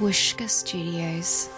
Wooshka Studios.